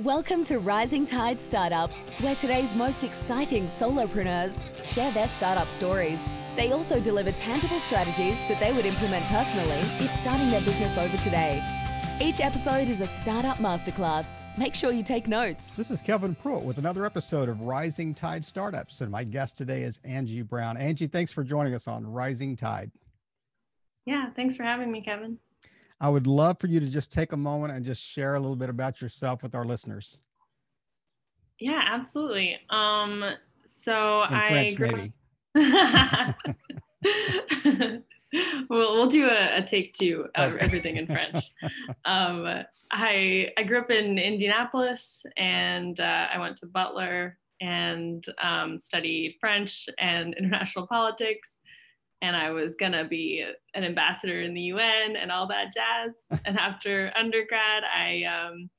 Welcome to Rising Tide Startups, where today's most exciting solopreneurs share their startup stories. They also deliver tangible strategies that they would implement personally if starting their business over today. Each episode is a startup masterclass. Make sure you take notes. This is Kevin Pruitt with another episode of Rising Tide Startups. And my guest today is Angie Brown. Angie, thanks for joining us on Rising Tide. Yeah, thanks for having me, Kevin. I would love for you to just take a moment and just share a little bit about yourself with our listeners. Yeah, absolutely. Um, so In I French, grew maybe. we'll we'll do a, a take two of everything in French. um, I I grew up in Indianapolis, and uh, I went to Butler and um, studied French and international politics. And I was gonna be an ambassador in the UN and all that jazz. and after undergrad, I um,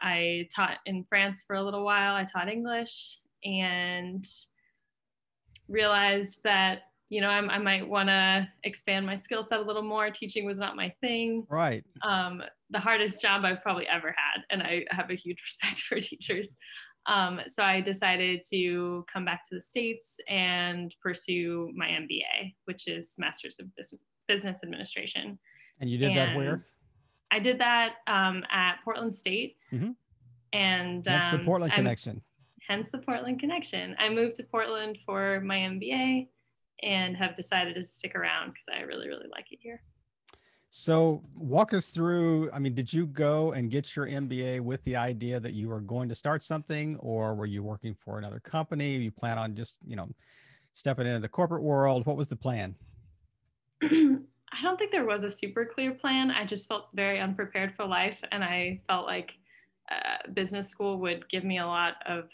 I taught in France for a little while. I taught English and realized that you know I'm, I might want to expand my skill set a little more. Teaching was not my thing. Right. Um, the hardest job I've probably ever had, and I have a huge respect for teachers. Um, so I decided to come back to the states and pursue my MBA, which is Master's of Bus- Business Administration. And you did that where? I did that um, at Portland State, Mhm. and That's the um, Portland I'm- connection. hence the Portland connection. I moved to Portland for my MBA and have decided to stick around because I really, really like it here. So walk us through. I mean, did you go and get your MBA with the idea that you were going to start something, or were you working for another company? You plan on just, you know, stepping into the corporate world? What was the plan? I don't think there was a super clear plan. I just felt very unprepared for life, and I felt like uh, business school would give me a lot of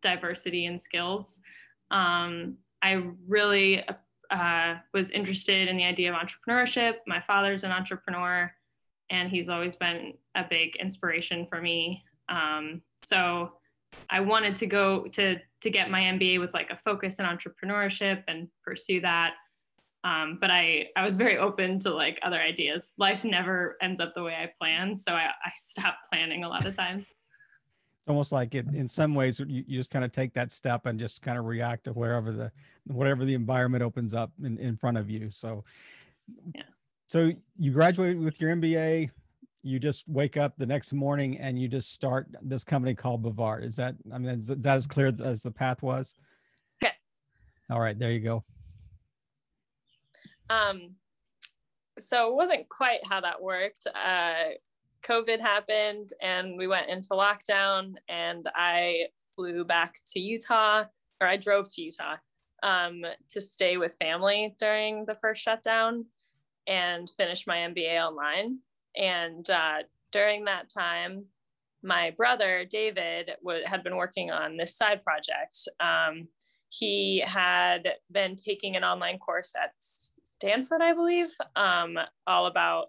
diversity and skills. Um, I really uh, was interested in the idea of entrepreneurship. My father's an entrepreneur, and he's always been a big inspiration for me. Um, so I wanted to go to to get my MBA with like a focus in entrepreneurship and pursue that um, but I, I was very open to like other ideas. Life never ends up the way I plan, so I, I stopped planning a lot of times. It's almost like it, in some ways, you, you just kind of take that step and just kind of react to wherever the, whatever the environment opens up in, in front of you. So, Yeah. so you graduate with your MBA, you just wake up the next morning and you just start this company called Bavard. Is that, I mean, is that as clear as the path was? Okay. All right, there you go. Um, so it wasn't quite how that worked. Uh, COVID happened and we went into lockdown, and I flew back to Utah, or I drove to Utah um, to stay with family during the first shutdown and finish my MBA online. And uh, during that time, my brother David w- had been working on this side project. Um, he had been taking an online course at Stanford, I believe, um, all about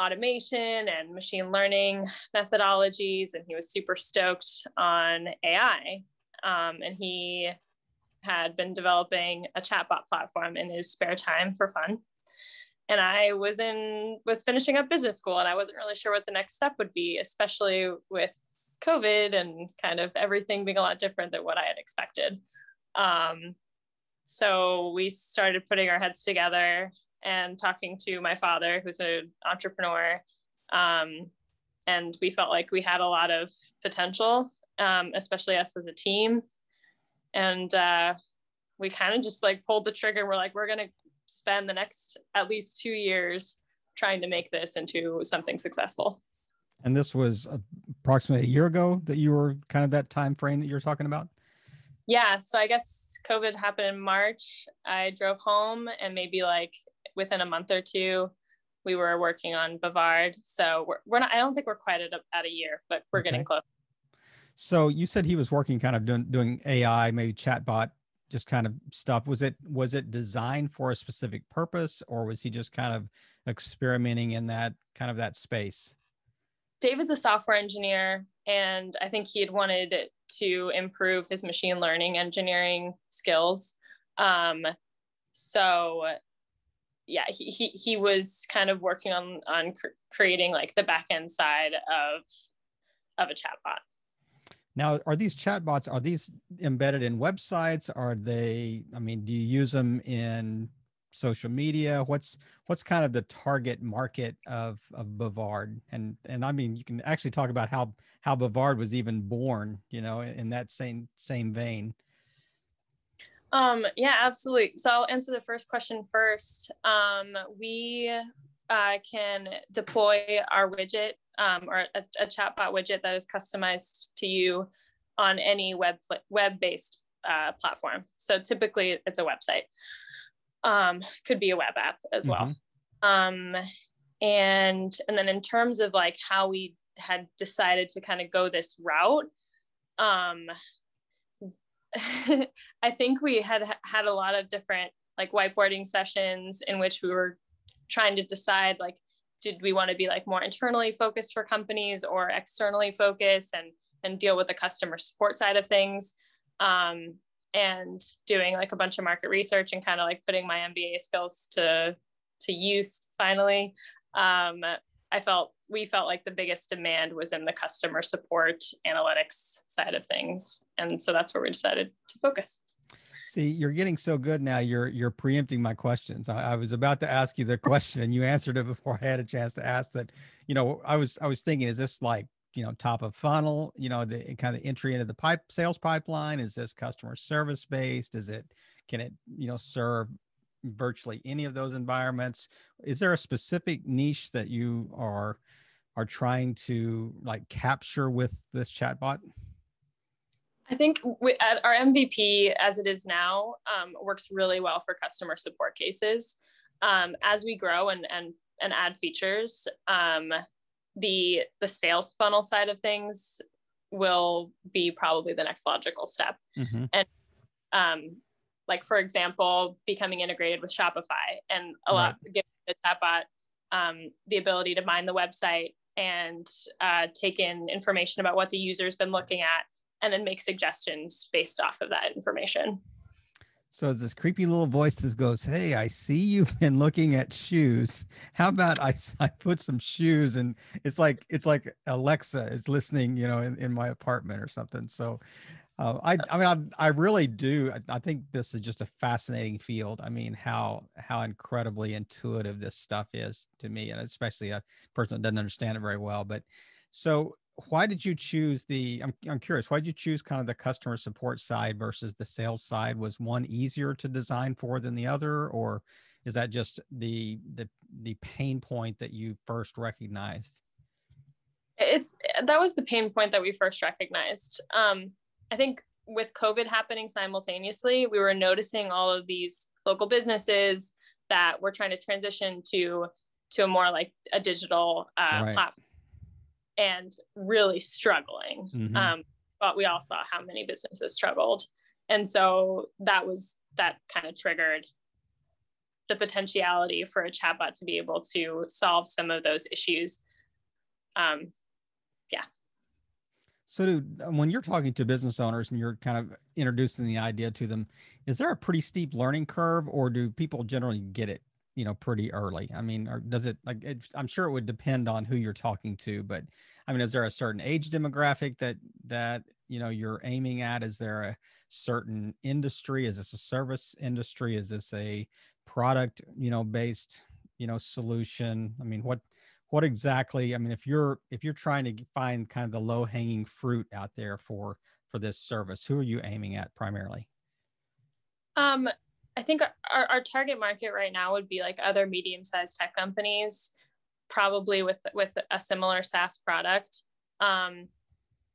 automation and machine learning methodologies. And he was super stoked on AI. Um, and he had been developing a chatbot platform in his spare time for fun. And I was in was finishing up business school and I wasn't really sure what the next step would be, especially with COVID and kind of everything being a lot different than what I had expected. Um, so we started putting our heads together and talking to my father, who's an entrepreneur. Um, and we felt like we had a lot of potential, um, especially us as a team. And uh, we kind of just like pulled the trigger. We're like, we're going to spend the next at least two years trying to make this into something successful. And this was approximately a year ago that you were kind of that time frame that you're talking about. Yeah, so I guess COVID happened in March. I drove home, and maybe like within a month or two, we were working on Bavard. So we're, we're not. I don't think we're quite at a, at a year, but we're getting close. So you said he was working kind of doing doing AI, maybe chatbot, just kind of stuff. Was it was it designed for a specific purpose, or was he just kind of experimenting in that kind of that space? Dave is a software engineer, and I think he had wanted to improve his machine learning engineering skills. Um, so, yeah, he, he he was kind of working on on cr- creating like the back end side of of a chatbot. Now, are these chatbots are these embedded in websites? Are they? I mean, do you use them in social media? What's what's kind of the target market of of Bavard? And and I mean, you can actually talk about how how Bavard was even born. You know, in that same same vein. Um, yeah, absolutely. So I'll answer the first question first. Um, we uh, can deploy our widget um, or a, a chatbot widget that is customized to you on any web web based uh, platform. So typically, it's a website. Um, could be a web app as well. Mm-hmm. Um, and and then in terms of like how we had decided to kind of go this route, um, I think we had had a lot of different like whiteboarding sessions in which we were trying to decide like did we want to be like more internally focused for companies or externally focused and and deal with the customer support side of things um, and doing like a bunch of market research and kind of like putting my MBA skills to to use finally. Um, I felt we felt like the biggest demand was in the customer support analytics side of things and so that's where we decided to focus See, you're getting so good now. You're you're preempting my questions. I, I, was about to ask you the question, and you answered it before I had a chance to ask that. You know, I was I was thinking, is this like you know top of funnel? You know, the kind of entry into the pipe sales pipeline. Is this customer service based? Is it can it you know serve virtually any of those environments? Is there a specific niche that you are are trying to like capture with this chatbot? I think we, at our MVP, as it is now, um, works really well for customer support cases. Um, as we grow and and and add features, um, the the sales funnel side of things will be probably the next logical step. Mm-hmm. And um, like for example, becoming integrated with Shopify and a right. lot giving the chatbot um, the ability to mine the website and uh, take in information about what the user's been looking at and then make suggestions based off of that information. So this creepy little voice that goes, "Hey, I see you've been looking at shoes. How about I, I put some shoes?" And it's like it's like Alexa is listening, you know, in, in my apartment or something. So, uh, I I mean I, I really do. I, I think this is just a fascinating field. I mean how how incredibly intuitive this stuff is to me, and especially a person that doesn't understand it very well. But so why did you choose the I'm, I'm curious why did you choose kind of the customer support side versus the sales side was one easier to design for than the other or is that just the the the pain point that you first recognized it's that was the pain point that we first recognized um, i think with covid happening simultaneously we were noticing all of these local businesses that were trying to transition to to a more like a digital uh, right. platform and really struggling. Mm-hmm. Um, but we all saw how many businesses struggled. And so that was that kind of triggered the potentiality for a chatbot to be able to solve some of those issues. Um. So, do, when you're talking to business owners and you're kind of introducing the idea to them, is there a pretty steep learning curve, or do people generally get it you know pretty early? I mean or does it like it, i'm sure it would depend on who you're talking to but i mean is there a certain age demographic that that you know you're aiming at? Is there a certain industry? Is this a service industry? Is this a product you know based you know solution? I mean what what exactly i mean if you're if you're trying to find kind of the low hanging fruit out there for for this service who are you aiming at primarily um I think our, our target market right now would be like other medium-sized tech companies, probably with with a similar SaaS product. Um,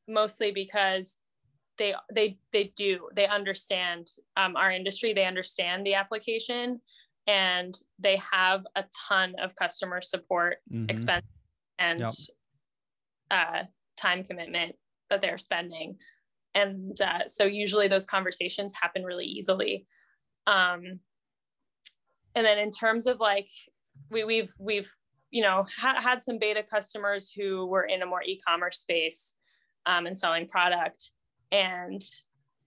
mostly because they they they do they understand um, our industry, they understand the application, and they have a ton of customer support mm-hmm. expense and yep. uh, time commitment that they're spending, and uh, so usually those conversations happen really easily. Um, and then in terms of like we, we've we've you know ha- had some beta customers who were in a more e-commerce space um, and selling product and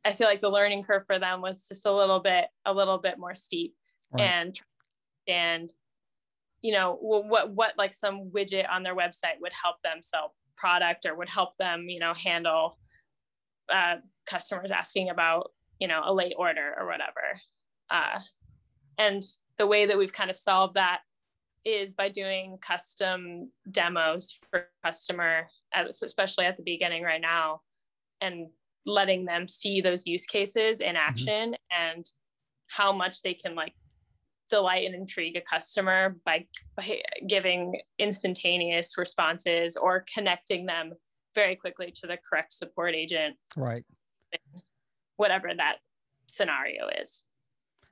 i feel like the learning curve for them was just a little bit a little bit more steep right. and and you know what what like some widget on their website would help them sell product or would help them, you know, handle uh, customers asking about, you know, a late order or whatever. Uh, and the way that we've kind of solved that is by doing custom demos for customer, especially at the beginning right now, and letting them see those use cases in mm-hmm. action mm-hmm. and how much they can like delight and intrigue a customer by, by giving instantaneous responses or connecting them very quickly to the correct support agent. Right. Whatever that scenario is.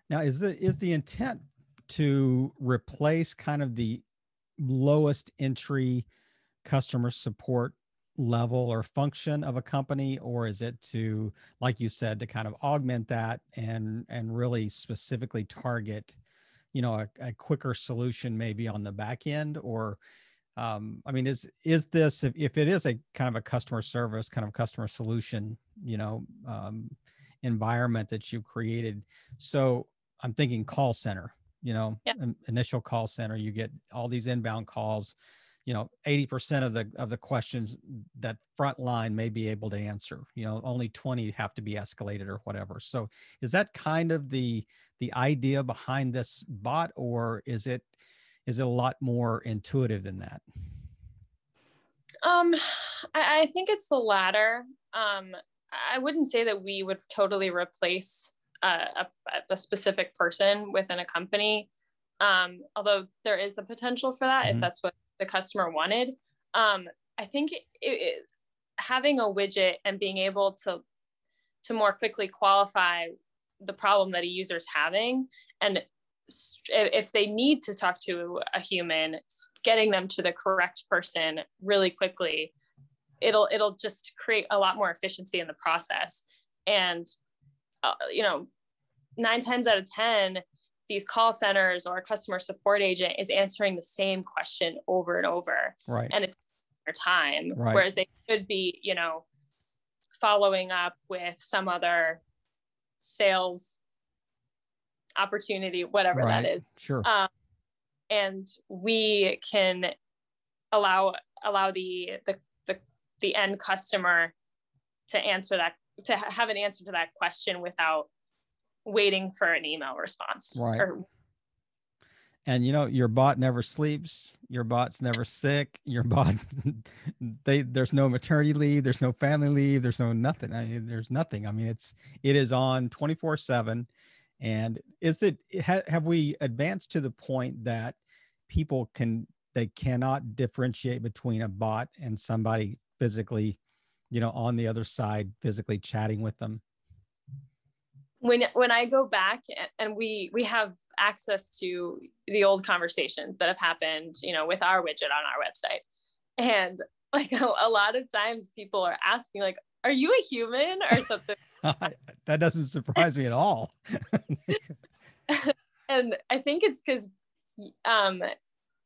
Now is the is the intent to replace kind of the lowest entry customer support level or function of a company or is it to like you said to kind of augment that and and really specifically target you know a, a quicker solution maybe on the back end or um, i mean is is this if, if it is a kind of a customer service kind of customer solution you know um, environment that you've created so i'm thinking call center you know yep. initial call center you get all these inbound calls you know 80% of the of the questions that front line may be able to answer you know only 20 have to be escalated or whatever so is that kind of the the idea behind this bot or is it is it a lot more intuitive than that um i, I think it's the latter um i wouldn't say that we would totally replace a, a, specific person within a company um, although there is the potential for that mm-hmm. if that's what the customer wanted. Um, I think it, it, having a widget and being able to to more quickly qualify the problem that a user is having and if they need to talk to a human getting them to the correct person really quickly it'll it'll just create a lot more efficiency in the process and uh, you know nine times out of ten these call centers or a customer support agent is answering the same question over and over. Right. And it's their time. Right. Whereas they could be, you know, following up with some other sales opportunity, whatever right. that is. Sure. Um, and we can allow allow the, the the the end customer to answer that to have an answer to that question without waiting for an email response. Right. Or, and you know your bot never sleeps your bot's never sick your bot they there's no maternity leave there's no family leave there's no nothing I mean, there's nothing i mean it's it is on 24 7 and is it ha, have we advanced to the point that people can they cannot differentiate between a bot and somebody physically you know on the other side physically chatting with them when when I go back and we we have access to the old conversations that have happened, you know, with our widget on our website, and like a, a lot of times people are asking like, "Are you a human?" or something. that doesn't surprise me at all. and I think it's because um,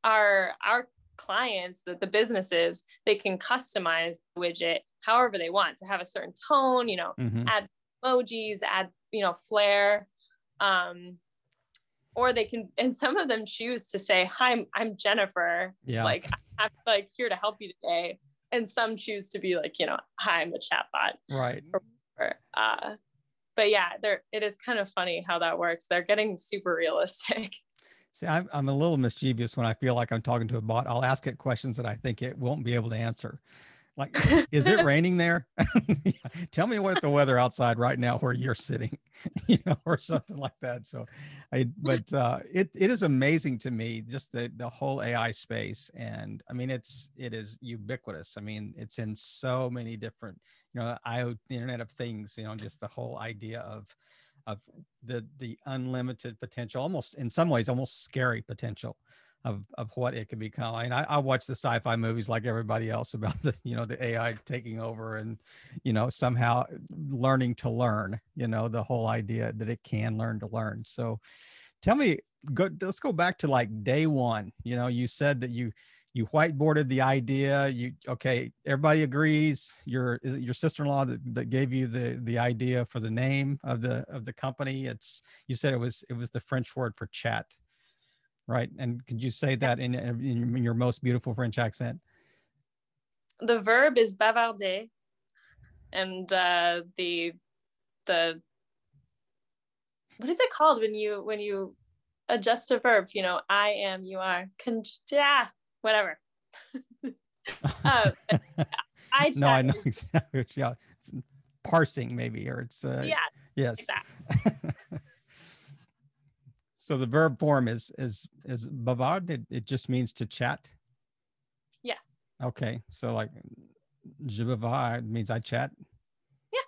our our clients that the businesses they can customize the widget however they want to have a certain tone you know mm-hmm. add emojis add you know flair um or they can and some of them choose to say hi i'm, I'm jennifer. Yeah. Like i'm like here to help you today. And some choose to be like you know hi i'm the chatbot. Right. Or, uh but yeah there it is kind of funny how that works. They're getting super realistic. See, I'm, I'm a little mischievous when I feel like I'm talking to a bot. I'll ask it questions that I think it won't be able to answer. Like, is it raining there? Tell me what the weather outside right now where you're sitting, you know, or something like that. So, I, but uh, it it is amazing to me just the the whole AI space, and I mean, it's it is ubiquitous. I mean, it's in so many different, you know, IoT, the Internet of Things. You know, just the whole idea of of the the unlimited potential, almost in some ways, almost scary potential of of what it could become. I I, I watch the sci-fi movies like everybody else about the you know the AI taking over and you know somehow learning to learn. You know the whole idea that it can learn to learn. So, tell me, go let's go back to like day one. You know, you said that you you whiteboarded the idea. You okay? Everybody agrees. Your your sister-in-law that, that gave you the the idea for the name of the of the company? It's you said it was it was the French word for chat right? And could you say that in, in your most beautiful French accent? the verb is bavarder, and uh, the the what is it called when you when you adjust a verb? You know, I am, you are, con- yeah, whatever. uh, I no, I know exactly. Yeah, it's parsing maybe, or it's uh, yeah, yes. so the verb form is is is bavard. It, it just means to chat. Yes. Okay, so like je bavard means I chat. Yeah.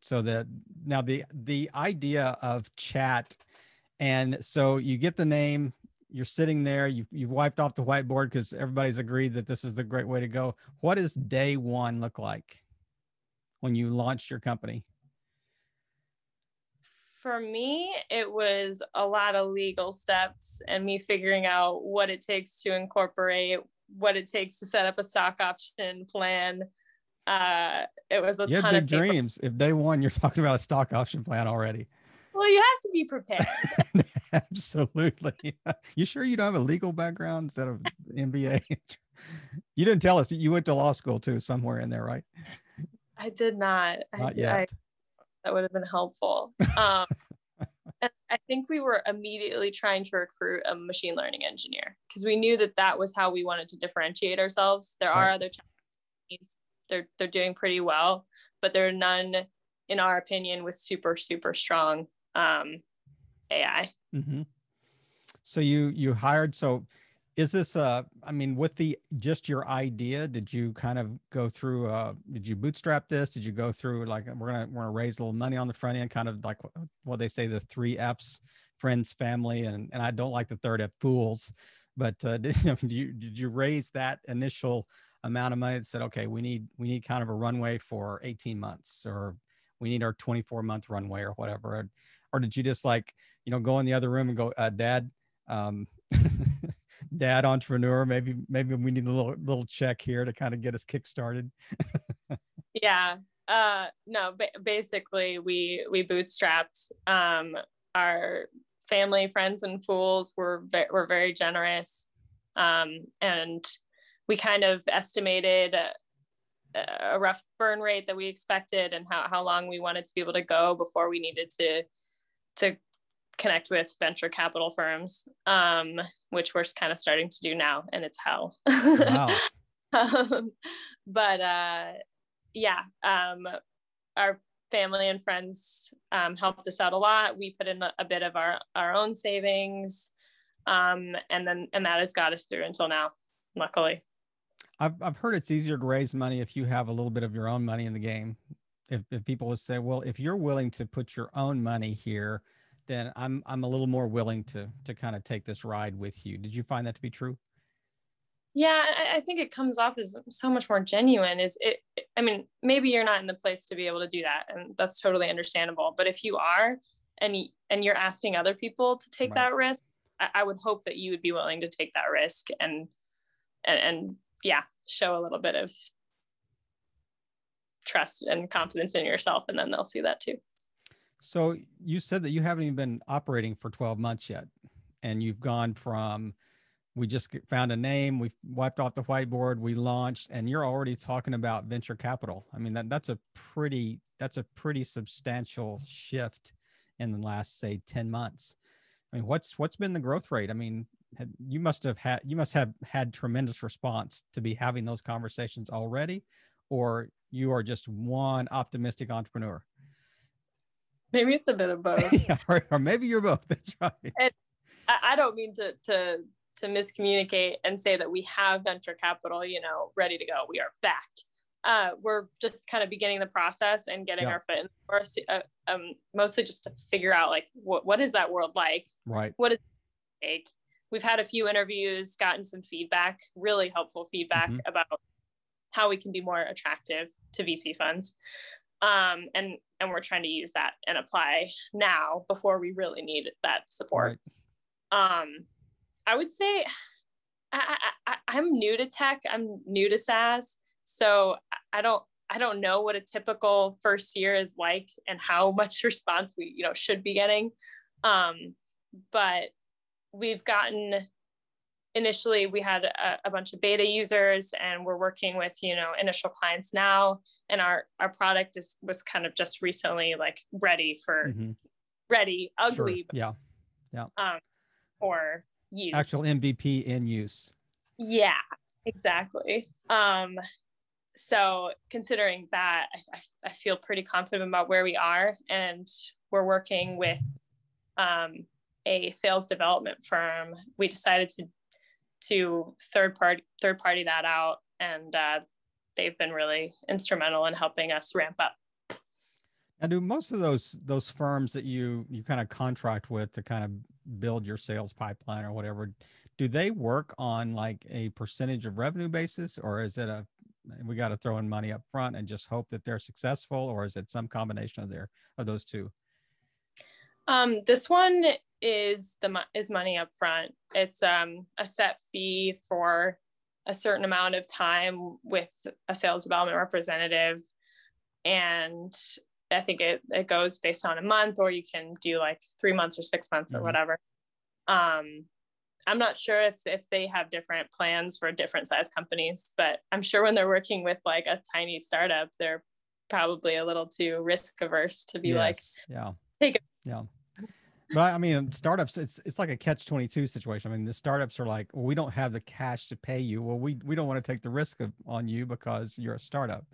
So that now the the idea of chat, and so you get the name, you're sitting there, you you've wiped off the whiteboard because everybody's agreed that this is the great way to go. What does day one look like when you launched your company? For me, it was a lot of legal steps and me figuring out what it takes to incorporate, what it takes to set up a stock option plan. Uh, it was a you ton of dreams. If day one you're talking about a stock option plan already. Well, you have to be prepared. Absolutely. You sure you don't have a legal background instead of MBA? you didn't tell us you went to law school too, somewhere in there, right? I did not. Not I did, yet. I, that would have been helpful. Um, and I think we were immediately trying to recruit a machine learning engineer because we knew that that was how we wanted to differentiate ourselves. There are other companies; they're they're doing pretty well, but there are none, in our opinion, with super super strong um, AI. Mm-hmm. So you you hired so is this uh i mean with the just your idea did you kind of go through uh did you bootstrap this? Did you go through like we're gonna we're gonna raise a little money on the front end kind of like what, they say the three f's friends family and and i don't like the third f fools but uh did, you did you raise that initial amount of money that said okay we need we need kind of a runway for 18 months or we need our 24 month runway or whatever or, or did you just like you know go in the other room and go uh, dad um dad entrepreneur maybe maybe we need a little little check here to kind of get us kick started. Yeah uh no ba- basically we we bootstrapped um our family friends and fools were ve- were very generous um and we kind of estimated a, a rough burn rate that we expected and how, how long we wanted to be able to go before we needed to to connect with venture capital firms, um, which we're kind of starting to do now, and it's hell. Wow. um, but uh, yeah, um, our family and friends um, helped us out a lot. We put in a, a bit of our our own savings, um, and then and that has got us through until now. Luckily, I've I've heard it's easier to raise money if you have a little bit of your own money in the game. If if people would say, well, if you're willing to put your own money here then I'm I'm a little more willing to to kind of take this ride with you. Did you find that to be true? Yeah, I, I think it comes off as so much more genuine. Is it? I mean, maybe you're not in the place to be able to do that, and that's totally understandable. But if you are, and and you're asking other people to take right. that risk, I, I would hope that you would be willing to take that risk and and and yeah, show a little bit of trust and confidence in yourself, and then they'll see that too. So you said that you haven't even been operating for 12 months yet, and you've gone from we just found a name, we wiped off the whiteboard, we launched, and you're already talking about venture capital. I mean that that's a pretty that's a pretty substantial shift in the last say 10 months. I mean, what's what's been the growth rate? I mean, you must have had you must have had tremendous response to be having those conversations already, or you are just one optimistic entrepreneur. Maybe it's a bit of both. yeah, or, or, maybe you're both. That's right. And I, I don't mean to to to miscommunicate and say that we have venture capital, you know, ready to go. We are backed. Uh, we're just kind of beginning the process and getting yeah. our foot in the door, uh, um, mostly just to figure out like what what is that world like? Right. What is it like? We've had a few interviews, gotten some feedback, really helpful feedback mm-hmm. about how we can be more attractive to VC funds um, and and we're trying to use that and apply now before we really need that support. Right. Um, I would say I, I, I'm new to tech. I'm new to SaaS, so I don't I don't know what a typical first year is like and how much response we you know should be getting. Um, but we've gotten initially we had a, a, bunch of beta users and we're working with you know initial clients now. And our our product is was kind of just recently like ready for mm-hmm. ready ugly sure. yeah. Yeah. um for use. Actual mvp in use. Yeah exactly. Um so considering that I, I feel pretty confident about where we are and we're working with um, a sales development firm. We decided to to third party third party that out. And uh, they've been really instrumental in helping us ramp up. And do most of those those firms that you you kind of contract with to kind of build your sales pipeline or whatever do they work on like a percentage of revenue basis? Or is it a we got to throw in money up front and just hope that they're successful? Or is it some combination of their of those two um, this one is the is money up front. It's um, a set fee for a certain amount of time with a sales development representative, and I think it it goes based on a month, or you can do like three months or six months or mm-hmm. whatever. Um, I'm not sure if if they have different plans for different size companies, but I'm sure when they're working with like a tiny startup, they're probably a little too risk averse to be yes. like, yeah, take it. Yeah but I mean, startups, it's it's like a catch twenty two situation. I mean, the startups are like, well, we don't have the cash to pay you. Well, we we don't want to take the risk of on you because you're a startup.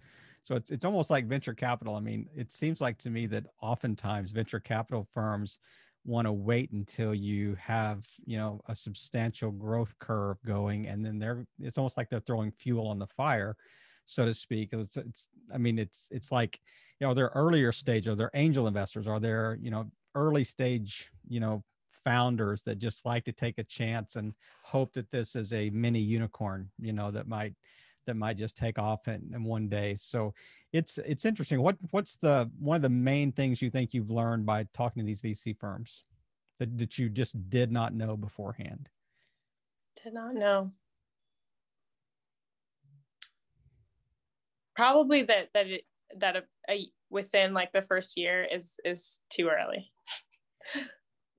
So it's it's almost like venture capital. I mean, it seems like to me that oftentimes venture capital firms want to wait until you have you know a substantial growth curve going, and then they're it's almost like they're throwing fuel on the fire, so to speak. It's, it's I mean, it's it's like you know, they're earlier stage, or are there angel investors? Are there you know early stage, you know, founders that just like to take a chance and hope that this is a mini unicorn, you know, that might that might just take off in, in one day. So it's it's interesting. What what's the one of the main things you think you've learned by talking to these VC firms that, that you just did not know beforehand? Did not know. Probably that that it that a, a within like the first year is is too early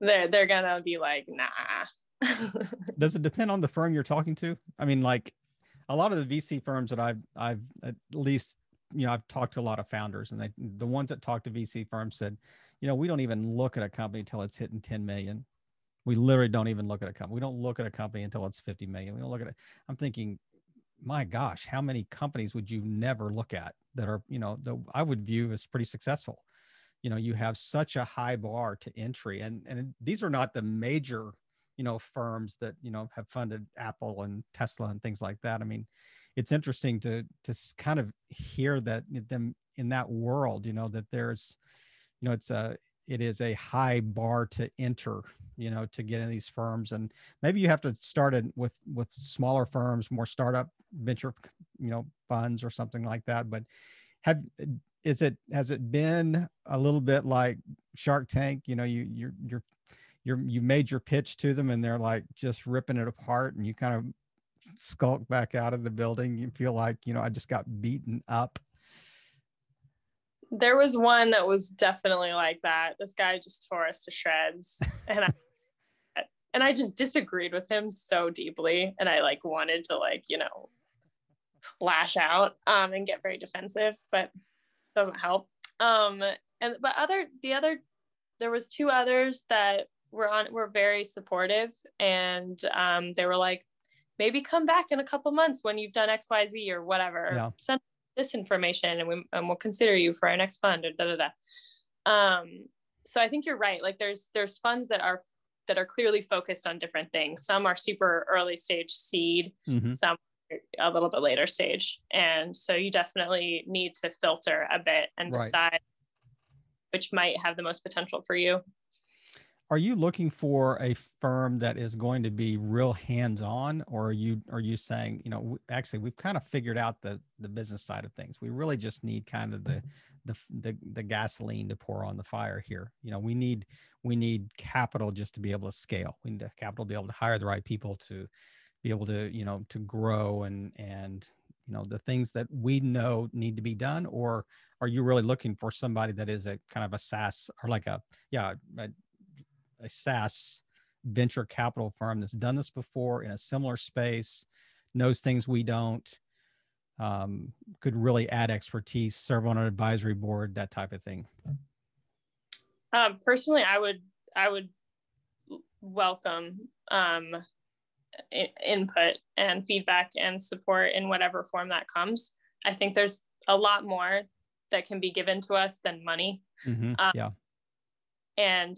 they're they're gonna be like, nah. Does it depend on the firm you're talking to? I mean, like a lot of the VC firms that I've I've at least you know I've talked to a lot of founders, and they the ones that talk to VC firms said, you know, we don't even look at a company until it's hitting 10 million. We literally don't even look at a company. We don't look at a company until it's 50 million. We don't look at it. I'm thinking, my gosh, how many companies would you never look at that are, you know, that I would view as pretty successful? you know you have such a high bar to entry and and these are not the major you know firms that you know have funded apple and tesla and things like that i mean it's interesting to to kind of hear that them in that world you know that there's you know it's a it is a high bar to enter you know to get in these firms and maybe you have to start it with with smaller firms more startup venture you know funds or something like that but have is it has it been a little bit like Shark Tank? You know, you you're you're you're you made your pitch to them and they're like just ripping it apart and you kind of skulk back out of the building. You feel like, you know, I just got beaten up. There was one that was definitely like that. This guy just tore us to shreds. And I and I just disagreed with him so deeply. And I like wanted to like, you know, lash out um and get very defensive. But doesn't help. Um, and but other the other there was two others that were on were very supportive and um, they were like maybe come back in a couple months when you've done xyz or whatever yeah. send this information and, we, and we'll consider you for our next fund or da da da um, so i think you're right like there's there's funds that are that are clearly focused on different things some are super early stage seed mm-hmm. some a little bit later stage. And so you definitely need to filter a bit and right. decide which might have the most potential for you. Are you looking for a firm that is going to be real hands-on, or are you are you saying, you know, actually we've kind of figured out the the business side of things. We really just need kind of the the the, the gasoline to pour on the fire here. You know, we need we need capital just to be able to scale. We need capital to be able to hire the right people to be able to you know to grow and and you know the things that we know need to be done or are you really looking for somebody that is a kind of a SaaS or like a yeah a, a SaaS venture capital firm that's done this before in a similar space, knows things we don't, um, could really add expertise, serve on an advisory board, that type of thing? Um, personally, I would I would welcome um, input and feedback and support in whatever form that comes. I think there's a lot more that can be given to us than money. Mm-hmm. Um, yeah. And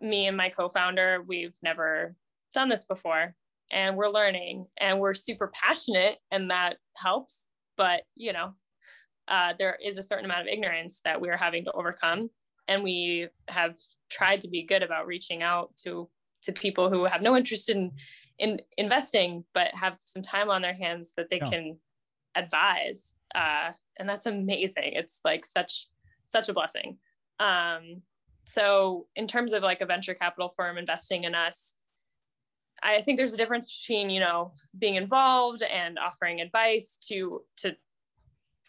me and my co-founder, we've never done this before and we're learning and we're super passionate and that helps. But, you know, uh, there is a certain amount of ignorance that we're having to overcome. And we have tried to be good about reaching out to to people who have no interest in in investing but have some time on their hands that they can advise uh, and that's amazing it's like such such a blessing um, so in terms of like a venture capital firm investing in us i think there's a difference between you know being involved and offering advice to to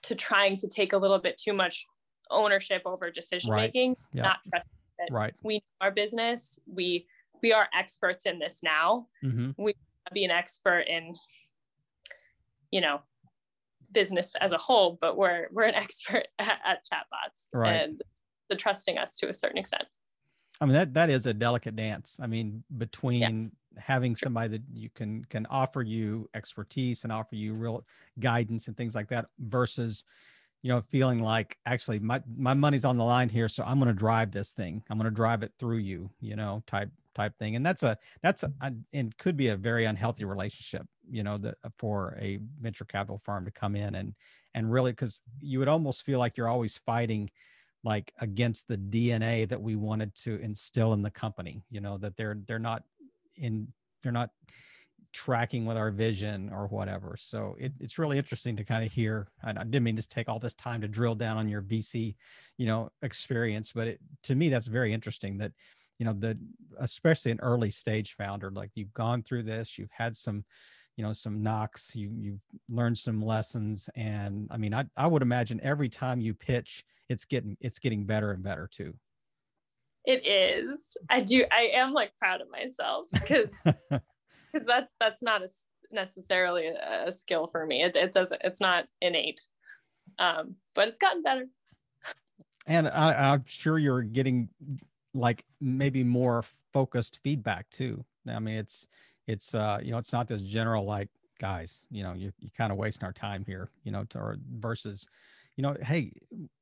to trying to take a little bit too much ownership over decision making right. yeah. not trusting that right we know our business we we are experts in this now. Mm-hmm. We be an expert in, you know, business as a whole, but we're we're an expert at, at chatbots right. and the trusting us to a certain extent. I mean that that is a delicate dance. I mean between yeah. Having somebody that you can can offer you expertise and offer you real guidance and things like that versus you know feeling like actually my my money's on the line here so i'm going to drive this thing. I'm going to drive it through you you know type type thing. And that's a that's a, and could be a very unhealthy relationship you know that for a venture capital firm to come in and and really because you would almost feel like you're always fighting like against the dna that we wanted to instill in the company you know that they're they're not in they're not tracking with our vision or whatever. So it, it's really interesting to kind of hear i didn't mean to take all this time to drill down on your vc you know experience but it, to me that's very interesting that you know the especially an early stage founder like you've gone through this you've had some you know some knocks you you've learned some lessons and i mean i, I would imagine every time you pitch it's getting it's getting better and better too it is. I do i am like proud of myself because because that's that's not a, necessarily a, a skill for me. It, it doesn't it's not innate. Um but it's gotten better. And I, i'm sure you're getting like maybe more focused feedback too. I mean, it's it's uh you know it's not this general like guys you know you you kind of wasting our time here you know to, or versus you know hey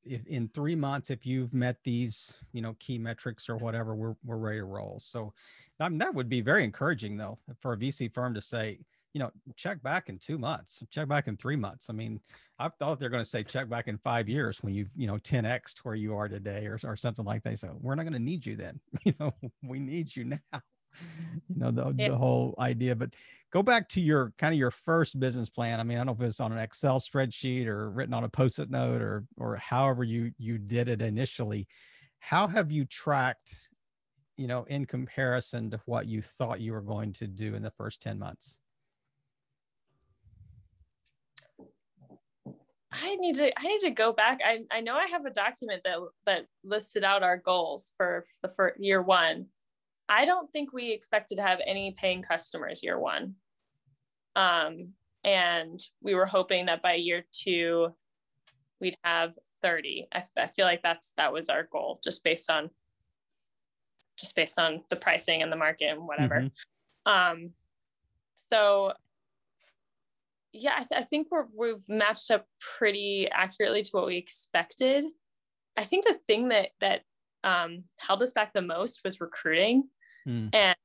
if in three months if you've met these you know key metrics or whatever we're we're ready to roll so I mean, that would be very encouraging though for a vc firm to say you know, check back in two months, check back in three months. I mean, I thought they're going to say check back in five years when you've, you know, 10x to where you are today or, or something like that. So we're not going to need you then. You know, we need you now. You know, the, yeah. the whole idea. But go back to your kind of your first business plan. I mean, I don't know if it's on an Excel spreadsheet or written on a post-it note or or however you you did it initially. How have you tracked, you know, in comparison to what you thought you were going to do in the first 10 months? I need to I need to go back. I, I know I have a document that that listed out our goals for the for year one. I don't think we expected to have any paying customers year one. Um, and we were hoping that by year two we'd have 30. I, I feel like that's that was our goal just based on just based on the pricing and the market and whatever. Mm-hmm. Um, so yeah, I, th- I think we're, we've matched up pretty accurately to what we expected. I think the thing that that um, held us back the most was recruiting, mm. and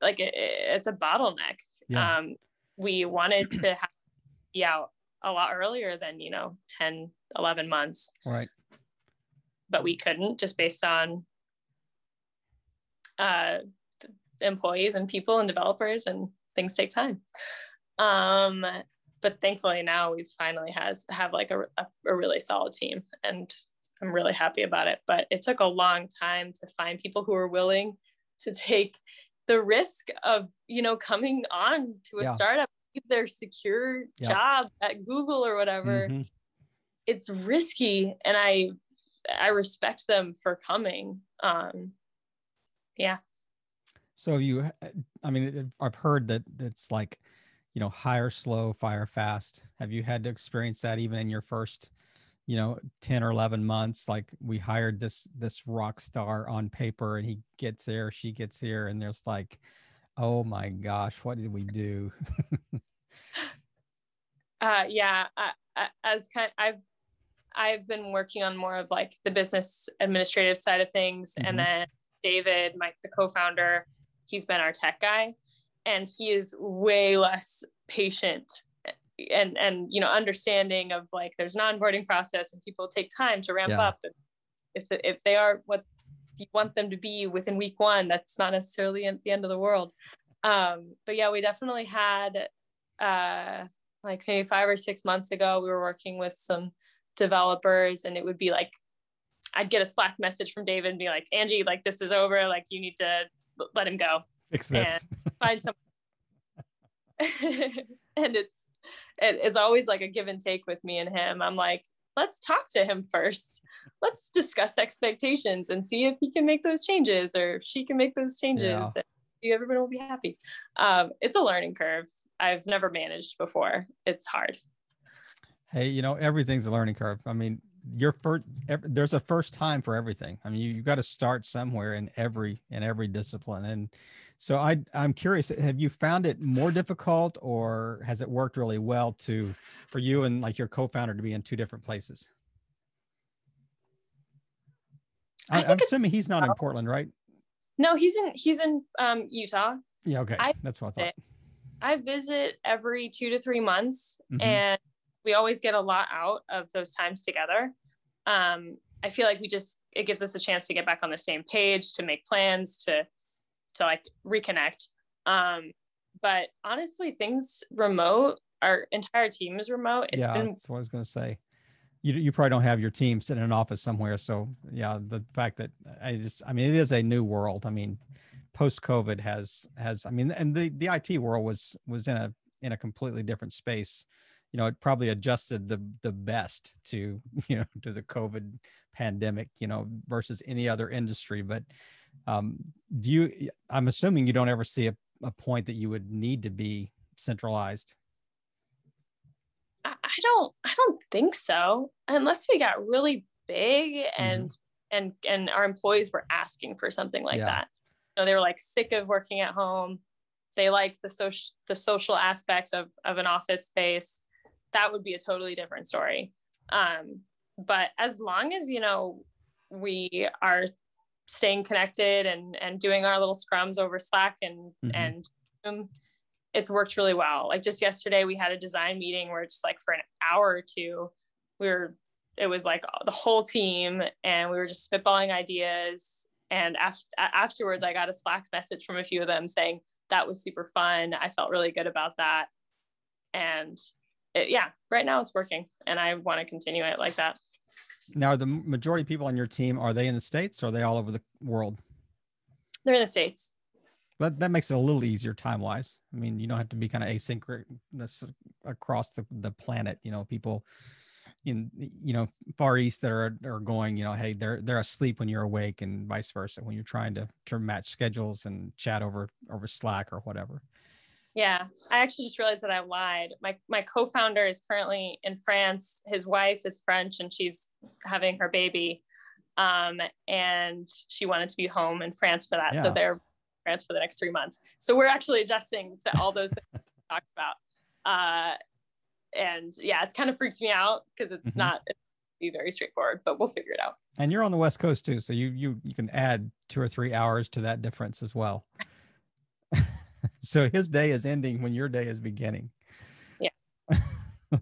like it, it's a bottleneck. Yeah. Um, we wanted to have be out a lot earlier than you know 10 11 months right but we couldn't just based on uh, employees and people and developers and things take time um, but thankfully now we finally has have like a, a, a really solid team and I'm really happy about it. But it took a long time to find people who were willing to take the risk of, you know, coming on to a yeah. startup, their secure yeah. job at Google or whatever. Mm-hmm. It's risky and I I respect them for coming. Um yeah. So you, I mean, I've heard that it's like, you know, hire slow, fire fast. Have you had to experience that even in your first, you know, 10 or 11 months? Like we hired this, this rock star on paper and he gets there, she gets here and there's like, oh my gosh, what did we do? uh, yeah, as kind, I've I've been working on more of like the business administrative side of things, mm-hmm. and then David, Mike, the co-founder, he's been our tech guy, and he is way less patient and and you know understanding of like there's an onboarding process and people take time to ramp yeah. up and if the, if they are what you want them to be within week one that's not necessarily at the end of the world um but yeah we definitely had uh like maybe five or six months ago, we were working with some developers and it would be like, I'd get a Slack message from David and be like, Angie, like this is over. Like you need to let him go. Fix this. Find some. and it's, it is always like a give and take with me and him. I'm like, let's talk to him first. Let's discuss expectations and see if he can make those changes or if she can make those changes. Yeah. Everyone will be happy. Um, it's a learning curve. I've never managed before. It's hard. Hey, you know, everything's a learning curve. I mean, your first every, there's a first time for everything. I mean, you, you got to start somewhere in every in every discipline. And so I I'm curious, have you found it more difficult or has it worked really well to for you and like your co-founder to be in two different places? I, am assuming he's not in Portland, right? No, he's in he's in um, Utah. Yeah, okay. I, That's what I thought. I visit every two to three months, mm-hmm. and we always get a lot out of those times together. Um, I feel like we just it gives us a chance to get back on the same page, to make plans, to to like reconnect. Um, but honestly, things remote. Our entire team is remote. It's yeah, been- that's what I was going to say. You, you probably don't have your team sitting in an office somewhere. So yeah, the fact that I just, I mean, it is a new world. I mean, post COVID has has I mean, and the the IT world was was in a in a completely different space. You know, it probably adjusted the the best to you know to the COVID pandemic. You know, versus any other industry. But um, do you? I'm assuming you don't ever see a, a point that you would need to be centralized. I don't. I don't think so, unless we got really big mm-hmm. and mm-hmm. and and our employees were asking for something like yeah. that know, they were like sick of working at home. They liked the social the social aspect of of an office space. That would be a totally different story. Um, but as long as you know we are staying connected and and doing our little scrums over Slack and mm-hmm. and um, it's worked really well. Like just yesterday, we had a design meeting where just like for an hour or two, we were it was like the whole team and we were just spitballing ideas and af- afterwards, I got a Slack message from a few of them saying that was super fun. I felt really good about that. And it, yeah, right now it's working and I want to continue it like that. Now, the majority of people on your team, are they in the States or are they all over the world? They're in the States. That, that makes it a little easier time wise. I mean, you don't have to be kind of asynchronous across the, the planet. You know, people in you know far east that are are going you know hey they're they're asleep when you're awake and vice versa when you're trying to to match schedules and chat over over slack or whatever yeah i actually just realized that i lied my my co-founder is currently in france his wife is french and she's having her baby um, and she wanted to be home in france for that yeah. so they're france for the next three months so we're actually adjusting to all those things we talked about uh, and yeah, it kind of freaks me out because it's mm-hmm. not it's be very straightforward, but we'll figure it out. And you're on the West Coast too, so you you you can add two or three hours to that difference as well. so his day is ending when your day is beginning. Yeah.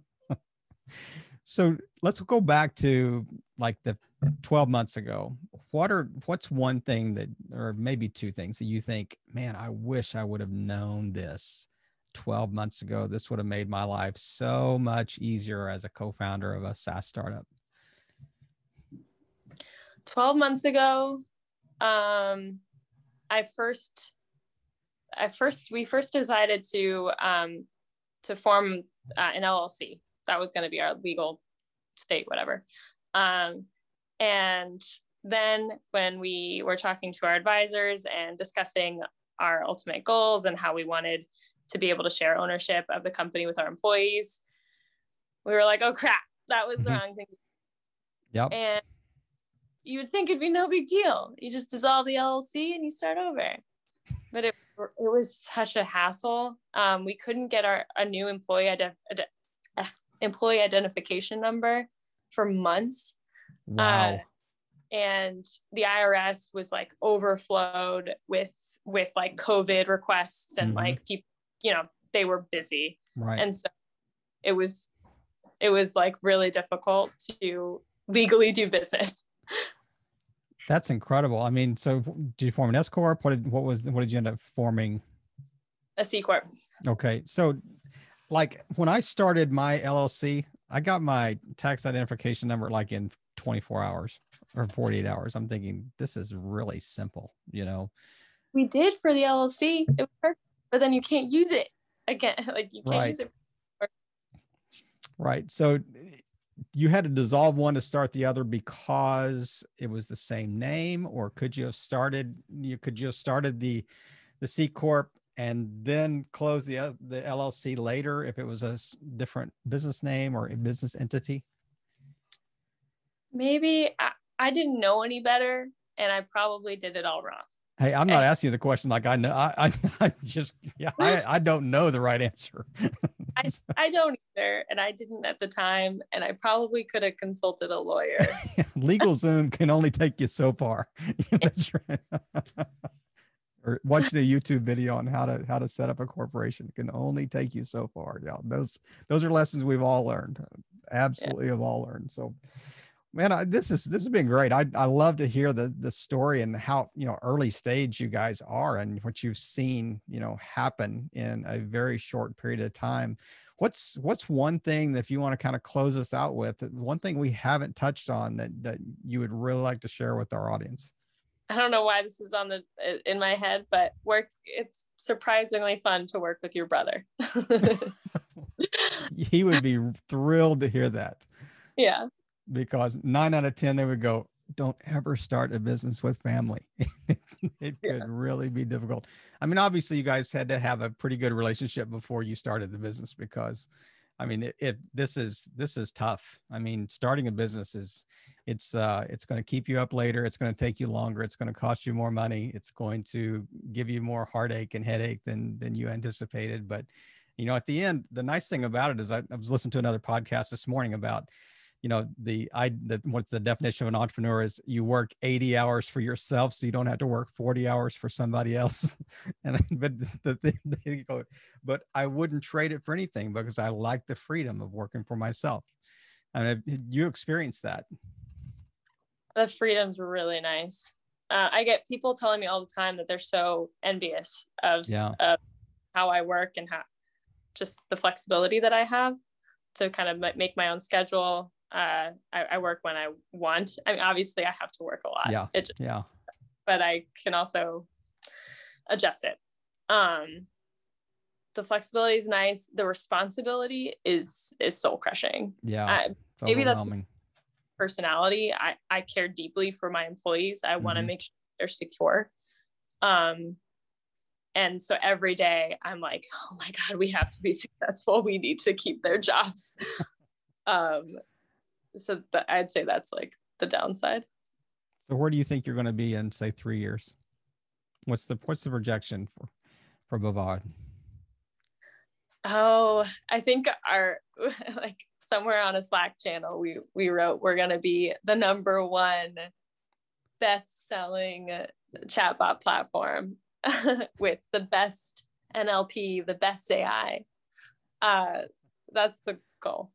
so let's go back to like the 12 months ago. What are what's one thing that or maybe two things that you think, man, I wish I would have known this 12 months ago, this would have made my life so much easier as a co founder of a SaaS startup? 12 months ago, um, I first, I first, we first decided to, um, to form uh, an LLC. That was going to be our legal state, whatever. Um, and then when we were talking to our advisors and discussing our ultimate goals and how we wanted to be able to share ownership of the company with our employees. We were like, oh crap, that was the Mhm. wrong thing. Yep. And you would think it'd be no big deal. You just dissolve the LLC and you start over. But it, it was such a hassle. Um, we couldn't get our a new employee ident- ide- uh, employee identification number for months Wow. and the IRS was like overflowed with with like COVID requests and Mhm. like people, you know, they were busy, right. and so it was it was like really difficult to legally do business. That's incredible. I mean, so did you form an S corp? What did what was what did you end up forming? A C corp. Okay, so like when I started my LLC, I got my tax identification number like in 24 hours or 48 hours. I'm thinking this is really simple, you know. We did for the LLC. It was perfect, but then you can't use it again. Like you can't use Right. it. Right. So you had to dissolve one to start the other because it was the same name, or could you have started you could you have started the the C corp and then close the uh, the LLC later if it was a different business name or a business entity? Maybe I, I didn't know any better, and I probably did it all wrong. Hey, I'm not Eh. asking you the question like I know. I I, I just yeah, I, I don't know the right answer. I, I don't either, and I didn't at the time, and I probably could have consulted a lawyer. Legal Zoom can only take you so far. That's right. or watching a YouTube video on how to how to set up a corporation can only take you so far. Yeah, those those are lessons we've all learned. Absolutely, have all learned. So, man, I, this is this has been great. I I love to hear the the story and how you know early stage you guys are and what you've seen you know happen in a very short period of time. What's what's one thing that if you want to kind of close us out with, one thing we haven't touched on that that you would really like to share with our audience? I don't know why this is on the in my head, but work. It's surprisingly fun to work with your brother. he would be thrilled to hear that yeah, because nine out of ten they would go don't ever start a business with family. It Yeah. could really be difficult. I mean obviously you guys had to have a pretty good relationship before you started the business because i mean it this is this is tough. I mean starting a business is it's uh it's going to keep you up later it's going to take you longer it's going to cost you more money it's going to give you more heartache and headache than than you anticipated. But you know at the end the nice thing about it is i, I was listening to another podcast this morning about you know the i the, what's the definition of an entrepreneur is you work 80 hours for yourself so you don't have to work 40 hours for somebody else and but the thing they go but i wouldn't trade it for anything because i like the freedom of working for myself and you experienced that the freedom's really nice. Uh, I get people telling me all the time that they're so envious of, Yeah. of how I work and how just the flexibility that I have to kind of make my own schedule. Uh, I, I work when I want. I mean, obviously, I have to work a lot. Yeah. Just, yeah but I can also adjust it. Um, the flexibility is nice. The responsibility is is soul crushing. yeah I, maybe that's- personality. I, I care deeply for my employees. I want to make sure they're secure. Um, and so every day I'm like, oh my God, we have to be successful. We need to keep their jobs. um, so I'd say that's like the downside. so where do you think you're going to be in say three years what's the what's the projection for for bavard Oh, I think our like somewhere on a Slack channel we we wrote we're gonna be the number one best selling chatbot platform with the best NLP, the best AI. Uh, that's the goal.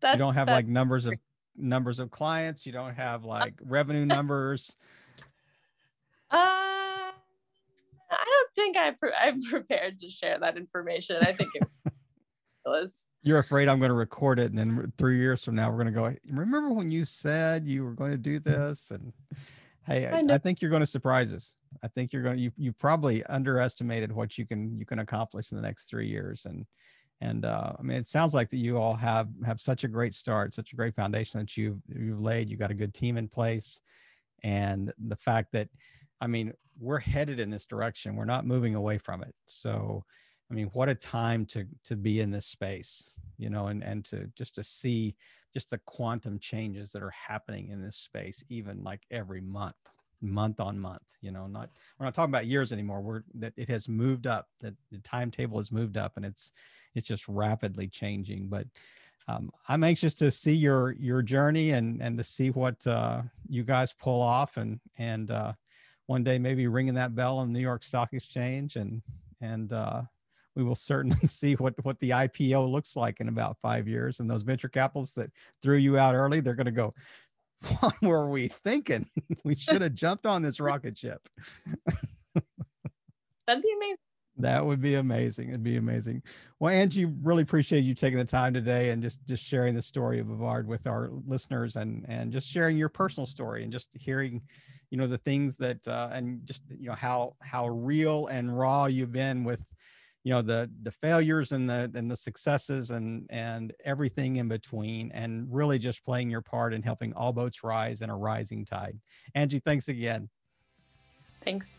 That's you don't have like numbers of numbers of clients? You don't have like revenue numbers? Uh, I don't think I pre- I'm prepared to share that information. I think it was you're afraid i'm going to record it and then three years from now we're going to go remember when you said you were going to do this? And hey I, Kind I think you're going to surprise us. I think you're going to you, you probably underestimated what you can you can accomplish in the next three years and and uh, i mean it sounds like that you all have have such a great start such a great foundation that you've you've laid you got a good team in place and the fact that I mean, we're headed in this direction. We're not moving away from it. So, I mean, what a time to to be in this space, you know, and and to just to see just the quantum changes that are happening in this space, even like every month, month on month. You know, not we're not talking about years anymore. We're that it has moved up. That the timetable has moved up, and it's it's just rapidly changing. But um, I'm anxious to see your your journey and and to see what uh, you guys pull off and and uh, one day maybe ringing that bell on the New York Stock Exchange and and uh, we will certainly see what what the IPO looks like in about five years. And those venture capitalists that threw you out early, they're going to go. What were we thinking? we should have jumped on this rocket ship. That'd be amazing. That would be amazing. It'd be amazing. Well, Angie, really appreciate you taking the time today and just just sharing the story of Bavard with our listeners and and just sharing your personal story and just hearing, you know, the things that uh, and just you know how how real and raw you've been with, you know, the the failures and the and the successes and and everything in between and really just playing your part in helping all boats rise in a rising tide. Angie, thanks again. Thanks.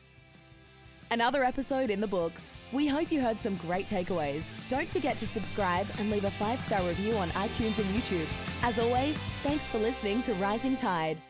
Another episode in the books. We hope you heard some great takeaways. Don't forget to subscribe and leave a five star review on iTunes and YouTube. As always, thanks for listening to Rising Tide.